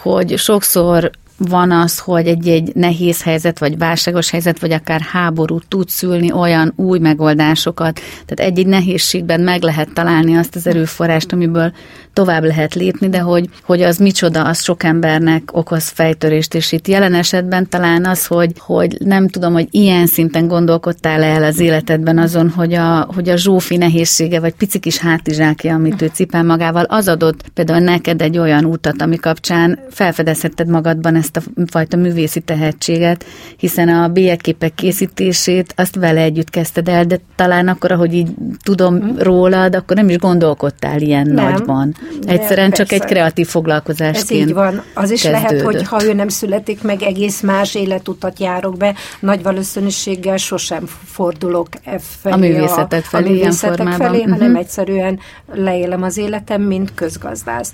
C: hogy sokszor van az, hogy egy-egy nehéz helyzet, vagy válságos helyzet, vagy akár háború tud szülni olyan új megoldásokat. Tehát egy-egy nehézségben meg lehet találni azt az erőforrást, amiből tovább lehet lépni, de hogy, hogy az micsoda, az sok embernek okoz fejtörést, és itt jelen esetben talán az, hogy, hogy nem tudom, hogy ilyen szinten gondolkodtál el az életedben azon, hogy a, hogy a Zsófi nehézsége, vagy pici kis hátizsákja, amit ő cipel magával, az adott például neked egy olyan útat, ami kapcsán felfedezhetted magadban a fajta művészi tehetséget, hiszen a bélyegképek készítését azt vele együtt kezdted el, de talán akkor, ahogy így tudom mm. rólad, akkor nem is gondolkodtál ilyen nem. nagyban. Egyszerűen csak egy kreatív foglalkozásként
D: Ez így van. Az is kezdődött. lehet, hogy ha ő nem születik meg, egész más életutat járok be, nagy valószínűséggel sosem fordulok e felé,
C: a művészetek felé, a, a művészetek felé
D: hanem uh-huh. egyszerűen leélem az életem, mint közgazdász.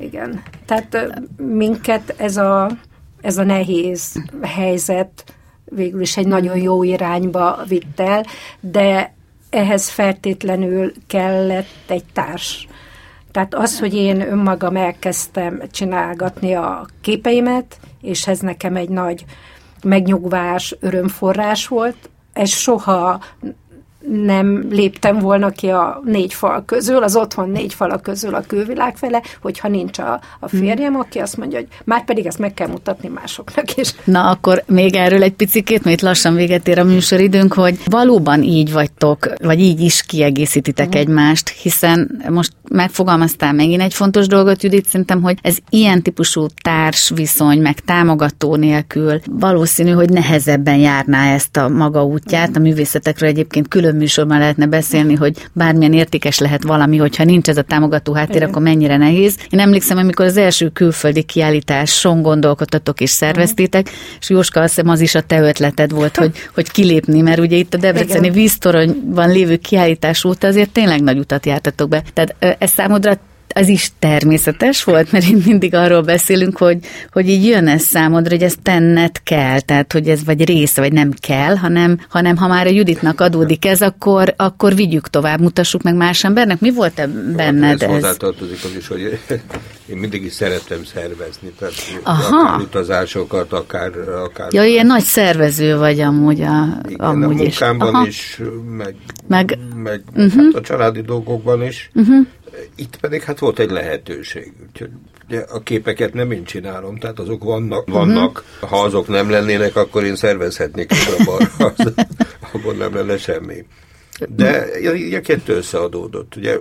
D: Igen. Tehát minket ez a, ez a nehéz helyzet végül is egy nagyon jó irányba vitt el, de ehhez feltétlenül kellett egy társ. Tehát az, hogy én önmagam elkezdtem csinálgatni a képeimet, és ez nekem egy nagy megnyugvás, örömforrás volt, ez soha nem léptem volna ki a négy fal közül, az otthon négy fala közül a külvilág fele, hogyha nincs a, a férjem, aki azt mondja, hogy már pedig ezt meg kell mutatni másoknak is.
C: Na akkor még erről egy picit, mert lassan véget ér a műsoridőnk, hogy valóban így vagytok, vagy így is kiegészítitek uh-huh. egymást, hiszen most megfogalmaztál megint egy fontos dolgot, Judit, szerintem, hogy ez ilyen típusú társ viszony, meg támogató nélkül valószínű, hogy nehezebben járná ezt a maga útját. A művészetekről egyébként külön műsorban lehetne beszélni, hogy bármilyen értékes lehet valami, hogyha nincs ez a támogató háttér, akkor mennyire nehéz. Én emlékszem, amikor az első külföldi kiállításon gondolkodtatok és szerveztétek, és Jóska, azt hiszem az is a te ötleted volt, hogy, hogy kilépni, mert ugye itt a Debreceni víztoronyban lévő kiállítás óta azért tényleg nagy utat jártatok be. Tehát ez számodra ez is természetes volt, mert itt mindig arról beszélünk, hogy, hogy így jön ez számodra, hogy ezt tenned kell, tehát hogy ez vagy része, vagy nem kell, hanem, hanem ha már a Juditnak adódik ez, akkor, akkor vigyük tovább, mutassuk meg más embernek. Mi volt -e benned
E: ez? Ez hozzátartozik az is, hogy én mindig is szerettem szervezni, tehát Aha. akár utazásokat, akár, akár...
C: Ja, ilyen nagy szervező vagy amúgy a,
E: igen, amúgy a munkámban is, is meg, meg, meg uh-huh. hát a családi dolgokban is. Uh-huh itt pedig hát volt egy lehetőség, úgyhogy ugye a képeket nem én csinálom, tehát azok vannak, vannak. Uh-huh. ha azok nem lennének, akkor én szervezhetnék abban, abban nem lenne semmi. De a kettő összeadódott. Ugye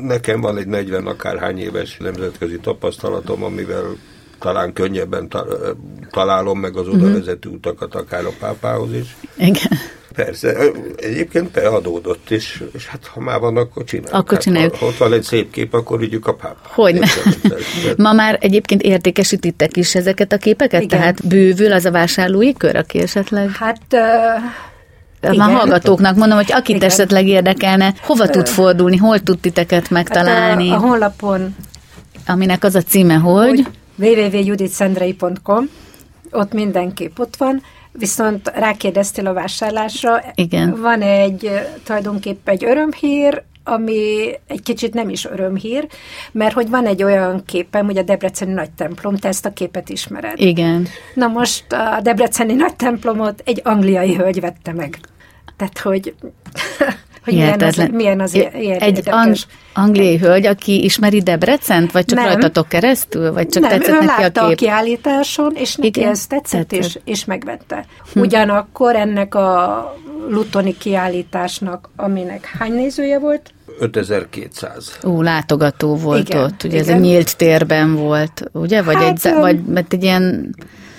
E: nekem van egy 40 akárhány éves nemzetközi tapasztalatom, amivel talán könnyebben találom meg az oda vezető utakat, akár a pápához is.
C: Igen.
E: Persze, egyébként beadódott is, és hát ha már van, akkor csináljuk.
C: Akkor hát, csináljuk.
E: Ha ott van egy szép kép, akkor vigyük a pápa.
C: Hogy Ma már egyébként értékesítitek is ezeket a képeket? Igen. Tehát bővül az a vásárlói kör, aki esetleg?
D: Hát... Uh...
C: Igen. A hallgatóknak mondom, hogy akit Igen. esetleg érdekelne, hova tud fordulni, hol tud titeket megtalálni?
D: Hát a, a honlapon.
C: Aminek az a címe, hogy? hogy
D: www.juditsendrei.com Ott mindenképp ott van viszont rákérdeztél a vásárlásra.
C: Igen.
D: Van egy tulajdonképp egy örömhír, ami egy kicsit nem is örömhír, mert hogy van egy olyan képem, hogy a Debreceni nagy templom, te ezt a képet ismered.
C: Igen.
D: Na most a Debreceni nagy templomot egy angliai hölgy vette meg. Tehát, hogy hogy milyen az, milyen az ilyen
C: Egy ang- angliai hölgy, aki ismeri Debrecent, vagy csak nem. rajtatok keresztül, vagy csak
D: nem,
C: tetszett
D: ő
C: neki
D: látta
C: a kép?
D: a kiállításon, és neki Igen? ez tetszett, tetszett. És, és megvette. Hm. Ugyanakkor ennek a Lutoni kiállításnak, aminek hány nézője volt?
E: 5200.
C: Ó, látogató volt igen, ott, ugye igen. ez a nyílt térben volt, ugye? Vagy, hát, egy, vagy mert egy ilyen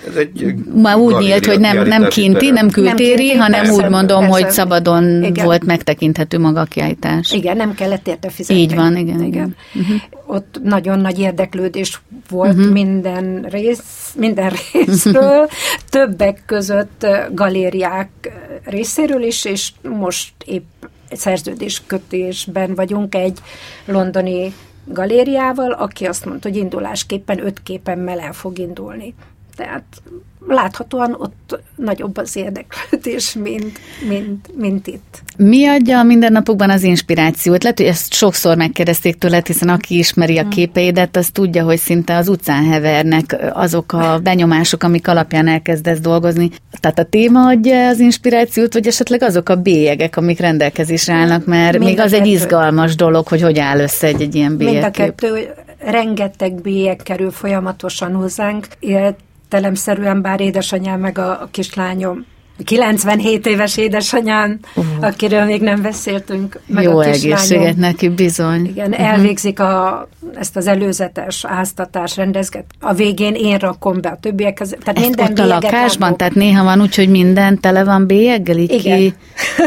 C: ez egy Már úgy nyílt, hogy nem, nem kinti, nem kültéri, nem hanem persze, úgy mondom, persze. hogy szabadon igen. volt megtekinthető maga a kiállítás.
D: Igen, nem kellett érte fizetni.
C: Így van, igen. igen. igen.
D: Uh-huh. Ott nagyon nagy érdeklődés volt uh-huh. minden rész, minden részről, többek között galériák részéről is, és most épp szerződéskötésben vagyunk egy londoni galériával, aki azt mondta, hogy indulásképpen öt képemmel el fog indulni. Tehát láthatóan ott nagyobb az érdeklődés, mint, mint, mint itt.
C: Mi adja a mindennapokban az inspirációt? Lehet, hogy ezt sokszor megkérdezték tőled, hiszen aki ismeri a hmm. képeidet, az tudja, hogy szinte az utcán hevernek azok a benyomások, amik alapján elkezdesz dolgozni. Tehát a téma adja az inspirációt, vagy esetleg azok a bélyegek, amik rendelkezésre állnak, mert Mind még az kettő. egy izgalmas dolog, hogy hogy áll össze egy, egy ilyen bélyegkép.
D: Mind a kettő, rengeteg bélyeg kerül folyamatosan hozzánk, értelemszerűen, bár édesanyám meg a, a kislányom 97 éves édesanyám, uh. akiről még nem beszéltünk. Meg
C: Jó
D: a
C: egészséget neki bizony.
D: Igen, uh-huh. elvégzik a, ezt az előzetes áztatás rendezget. A végén én rakom be a többiekhez.
C: Tehát ezt minden ott a lakásban? Rakok. Tehát néha van úgy, hogy minden tele van bélyeggel, így Igen. ki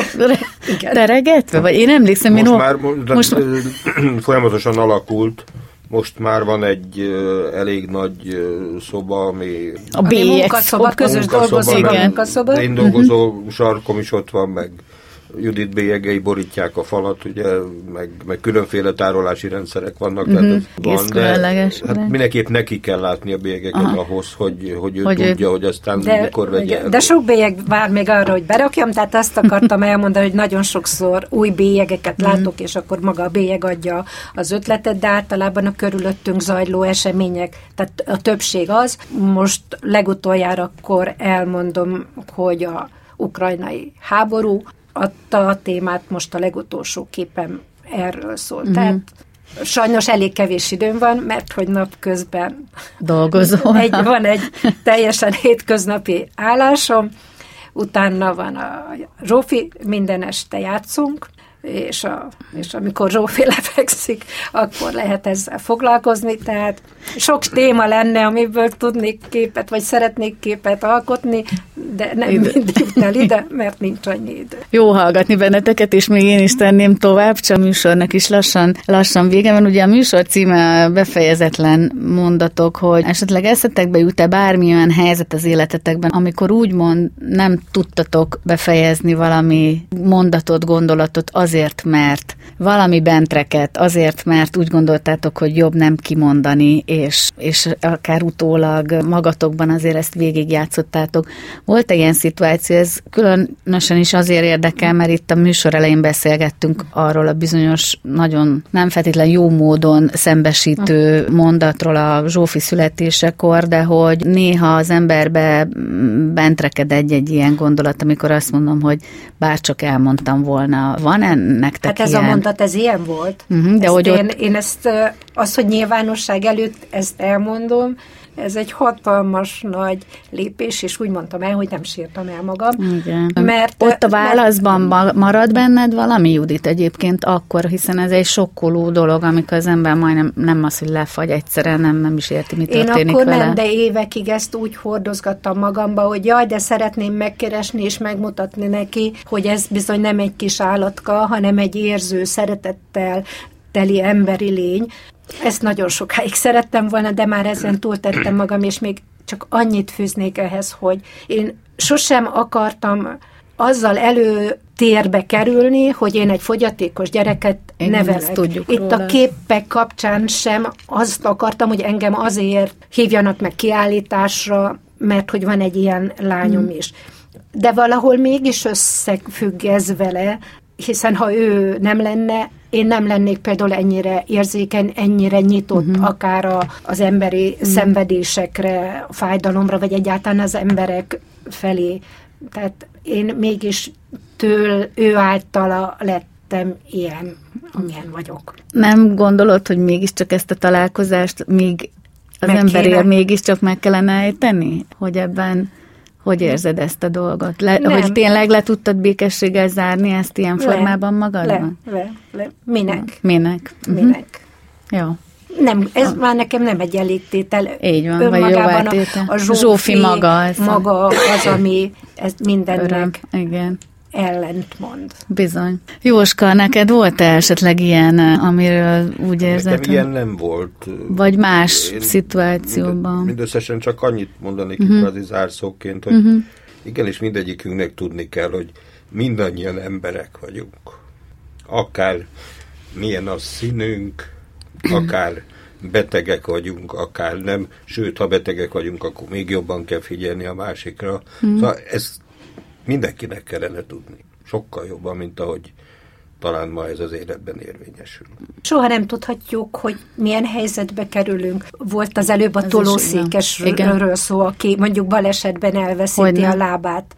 C: Igen. teregetve? Vagy én emlékszem,
E: most
C: én
E: már most... folyamatosan alakult most már van egy uh, elég nagy uh, szoba, ami...
C: A bélyek.
D: Munkaszoba, közös dolgozó munkaszoba.
E: Én dolgozó uh-huh. sarkom is ott van, meg Judit bélyegei borítják a falat, ugye, meg, meg különféle tárolási rendszerek vannak. Uh-huh. Tehát
C: mhm. van, de
E: hát mindenképp neki kell látni a bélyegeket Aha. ahhoz, hogy, hogy ő hogy tudja, ő... hogy aztán
D: de,
E: mikor vegye.
D: De sok bélyeg vár még arra, hogy berakjam, tehát azt akartam elmondani, hogy nagyon sokszor új bélyegeket uh-huh. látok, és akkor maga a bélyeg adja az ötletet, de általában a körülöttünk zajló események, tehát a többség az. Most legutoljára akkor elmondom, hogy a ukrajnai háború, adta a témát, most a legutolsó képem erről szól. Uh-huh. Tehát Sajnos elég kevés időm van, mert hogy napközben
C: dolgozol.
D: Egy, van egy teljesen hétköznapi állásom, utána van a Zsófi, minden este játszunk, és, a, és amikor Zsófi lefekszik, akkor lehet ezzel foglalkozni, tehát sok téma lenne, amiből tudnék képet, vagy szeretnék képet alkotni, de nem idő. mindig el ide, mert nincs annyi idő.
C: Jó hallgatni benneteket, és még én is tenném tovább, csak a műsornak is lassan, lassan vége van. Ugye a műsor címe befejezetlen mondatok, hogy esetleg eszetekbe jut-e bármilyen helyzet az életetekben, amikor úgymond nem tudtatok befejezni valami mondatot, gondolatot azért, mert valami bentreket, azért, mert úgy gondoltátok, hogy jobb nem kimondani, és, és akár utólag magatokban azért ezt végigjátszottátok. Volt-e ilyen szituáció? Ez különösen is azért érdekel, mert itt a műsor elején beszélgettünk arról a bizonyos, nagyon nem feltétlen jó módon szembesítő mondatról a Zsófi születésekor, de hogy néha az emberbe bentreked egy-egy ilyen gondolat, amikor azt mondom, hogy bárcsak elmondtam volna. Van ennek
D: Hát ez ilyen? a mondat, ez ilyen volt. Uh-huh, de ezt hogy én, ott... én ezt, az, hogy nyilvánosság előtt ezt elmondom, ez egy hatalmas nagy lépés, és úgy mondtam el, hogy nem sírtam el magam.
C: Igen. Mert, Ott a válaszban mert, marad benned valami, Judit, egyébként akkor, hiszen ez egy sokkoló dolog, amikor az ember majdnem nem az, hogy lefagy egyszerűen, nem, nem is érti, mi történik
D: Én akkor
C: vele.
D: nem, de évekig ezt úgy hordozgattam magamba, hogy jaj, de szeretném megkeresni és megmutatni neki, hogy ez bizony nem egy kis állatka, hanem egy érző, szeretettel teli emberi lény, ezt nagyon sokáig szerettem volna, de már ezen túltettem magam, és még csak annyit fűznék ehhez, hogy én sosem akartam azzal elő térbe kerülni, hogy én egy fogyatékos gyereket én nevelek. Tudjuk Itt róla. a képek kapcsán sem azt akartam, hogy engem azért hívjanak meg kiállításra, mert hogy van egy ilyen lányom hmm. is. De valahol mégis összefügg ez vele, hiszen ha ő nem lenne, én nem lennék például ennyire érzékeny, ennyire nyitott uh-huh. akár a, az emberi uh-huh. szenvedésekre, a fájdalomra, vagy egyáltalán az emberek felé. Tehát én mégis től, ő általa lettem ilyen, amilyen vagyok.
C: Nem gondolod, hogy mégiscsak ezt a találkozást még az emberért mégiscsak meg kellene ejteni? Hogy ebben hogy érzed ezt a dolgot? Le, nem. hogy tényleg le tudtad békességgel zárni ezt ilyen le, formában magadban?
D: Le, le, le. Minek?
C: Minek?
D: Mhm. Minek?
C: Uh-huh. Jó.
D: Nem, ez ah. már nekem nem egy elégtétel.
C: Így van, vagy jó a, a Zsófi,
D: Zsófi
C: maga. Az
D: maga az, ami ez mindennek Öröm.
C: Igen
D: ellentmond.
C: Bizony. Jóska, neked volt-e esetleg ilyen, amiről úgy érzed?
E: Nekem ilyen nem volt.
C: Vagy más Én szituációban?
E: Mind, mindösszesen csak annyit mondanék uh-huh. kvázi zárszóként, hogy uh-huh. igenis mindegyikünknek tudni kell, hogy mindannyian emberek vagyunk. Akár milyen a színünk, akár betegek vagyunk, akár nem, sőt, ha betegek vagyunk, akkor még jobban kell figyelni a másikra. Mm. Szóval ez mindenkinek kellene tudni. Sokkal jobban, mint ahogy talán ma ez az életben érvényesül.
D: Soha nem tudhatjuk, hogy milyen helyzetbe kerülünk. Volt az előbb a tolószékesről szó, aki mondjuk balesetben elveszíti Hogyne. a lábát.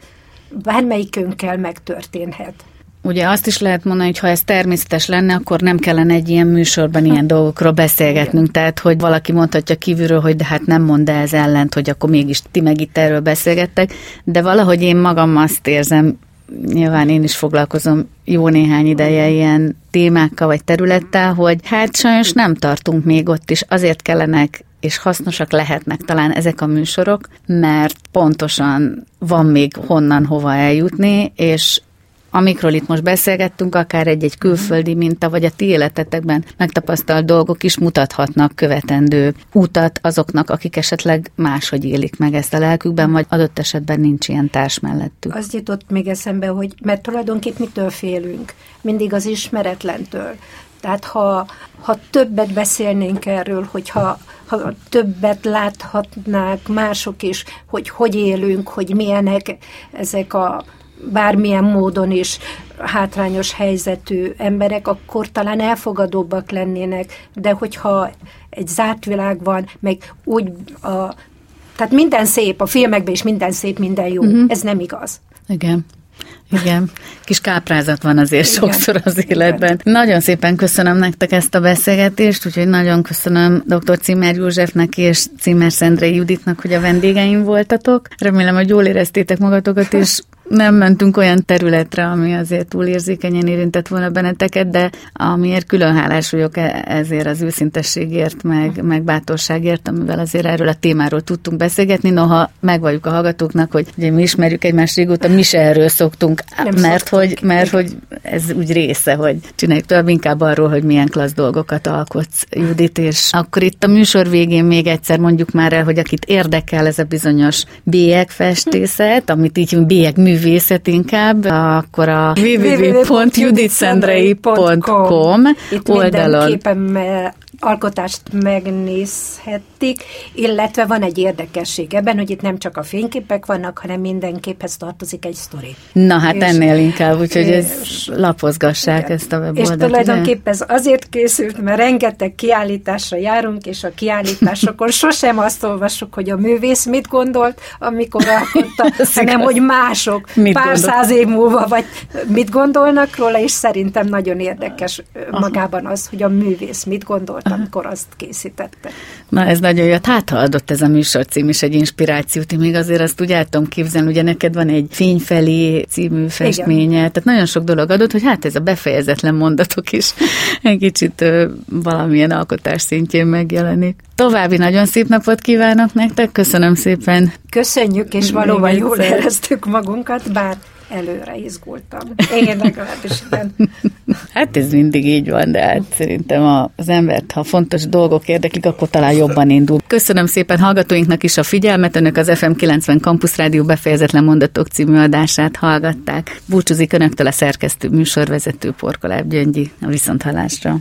D: Bármelyikünkkel megtörténhet.
C: Ugye azt is lehet mondani, hogy ha ez természetes lenne, akkor nem kellene egy ilyen műsorban ilyen dolgokról beszélgetnünk. Tehát, hogy valaki mondhatja kívülről, hogy de hát nem mond ez ellent, hogy akkor mégis ti meg itt erről beszélgettek. De valahogy én magam azt érzem, nyilván én is foglalkozom jó néhány ideje ilyen témákkal vagy területtel, hogy hát sajnos nem tartunk még ott is, azért kellenek és hasznosak lehetnek talán ezek a műsorok, mert pontosan van még honnan hova eljutni, és amikről itt most beszélgettünk, akár egy-egy külföldi minta, vagy a ti életetekben megtapasztalt dolgok is mutathatnak követendő utat azoknak, akik esetleg máshogy élik meg ezt a lelkükben, vagy adott esetben nincs ilyen társ mellettük.
D: Az jutott még eszembe, hogy mert tulajdonképp mitől félünk? Mindig az ismeretlentől. Tehát ha, ha többet beszélnénk erről, hogyha ha többet láthatnák mások is, hogy hogy élünk, hogy milyenek ezek a bármilyen módon is hátrányos helyzetű emberek, akkor talán elfogadóbbak lennének, de hogyha egy zárt világ van, meg úgy a, tehát minden szép, a filmekben is minden szép, minden jó. Uh-huh. Ez nem igaz.
C: Igen. Igen, kis káprázat van azért Igen. sokszor az életben. Igen. Nagyon szépen köszönöm nektek ezt a beszélgetést, úgyhogy nagyon köszönöm dr. Cimmer Józsefnek és Cimmer Szendrei Juditnak, hogy a vendégeim voltatok. Remélem, hogy jól éreztétek magatokat, és nem mentünk olyan területre, ami azért túl érzékenyen érintett volna benneteket, de amiért külön hálás vagyok e- ezért az őszintességért, meg, meg bátorságért, amivel azért erről a témáról tudtunk beszélgetni. Noha megvalljuk a hallgatóknak, hogy ugye mi ismerjük egymást régóta, mi se erről szoktunk, nem mert, szoktunk. hogy, mert hogy ez úgy része, hogy csináljuk tovább inkább arról, hogy milyen klassz dolgokat alkotsz, Judit, és akkor itt a műsor végén még egyszer mondjuk már el, hogy akit érdekel ez a bizonyos bélyegfestészet, amit így bélyeg mű művészet inkább, akkor a www.juditsendrei.com oldalon
D: alkotást megnézhetik, illetve van egy érdekesség ebben, hogy itt nem csak a fényképek vannak, hanem minden képhez tartozik egy sztori.
C: Na hát és, ennél inkább, úgyhogy ez lapozgassák igen. ezt a weboldalt.
D: És tulajdonképpen ez azért készült, mert rengeteg kiállításra járunk, és a kiállításokon sosem azt olvasok, hogy a művész mit gondolt, amikor alkotta, hanem hogy mások mit pár gondol? száz év múlva, vagy mit gondolnak róla, és szerintem nagyon érdekes Aha. magában az, hogy a művész mit gondolt amikor azt készítette.
C: Na ez nagyon jó. Hát ha adott ez a műsor cím is egy inspirációt, én még azért azt úgy tudom képzelni, ugye neked van egy Fényfelé című festménye, Igen. tehát nagyon sok dolog adott, hogy hát ez a befejezetlen mondatok is egy kicsit ö, valamilyen alkotás szintjén megjelenik. További nagyon szép napot kívánok nektek, köszönöm szépen.
D: Köszönjük, és valóban jól éreztük magunkat, bár előre izgultam. Én legalábbis igen.
C: Hát ez mindig így van, de hát szerintem az embert, ha fontos dolgok érdeklik, akkor talán jobban indul. Köszönöm szépen hallgatóinknak is a figyelmet. Önök az FM 90 Campus Rádió befejezetlen mondatok című adását hallgatták. Búcsúzik Önöktől a szerkesztő műsorvezető Porkoláb Gyöngyi a viszonthallásra.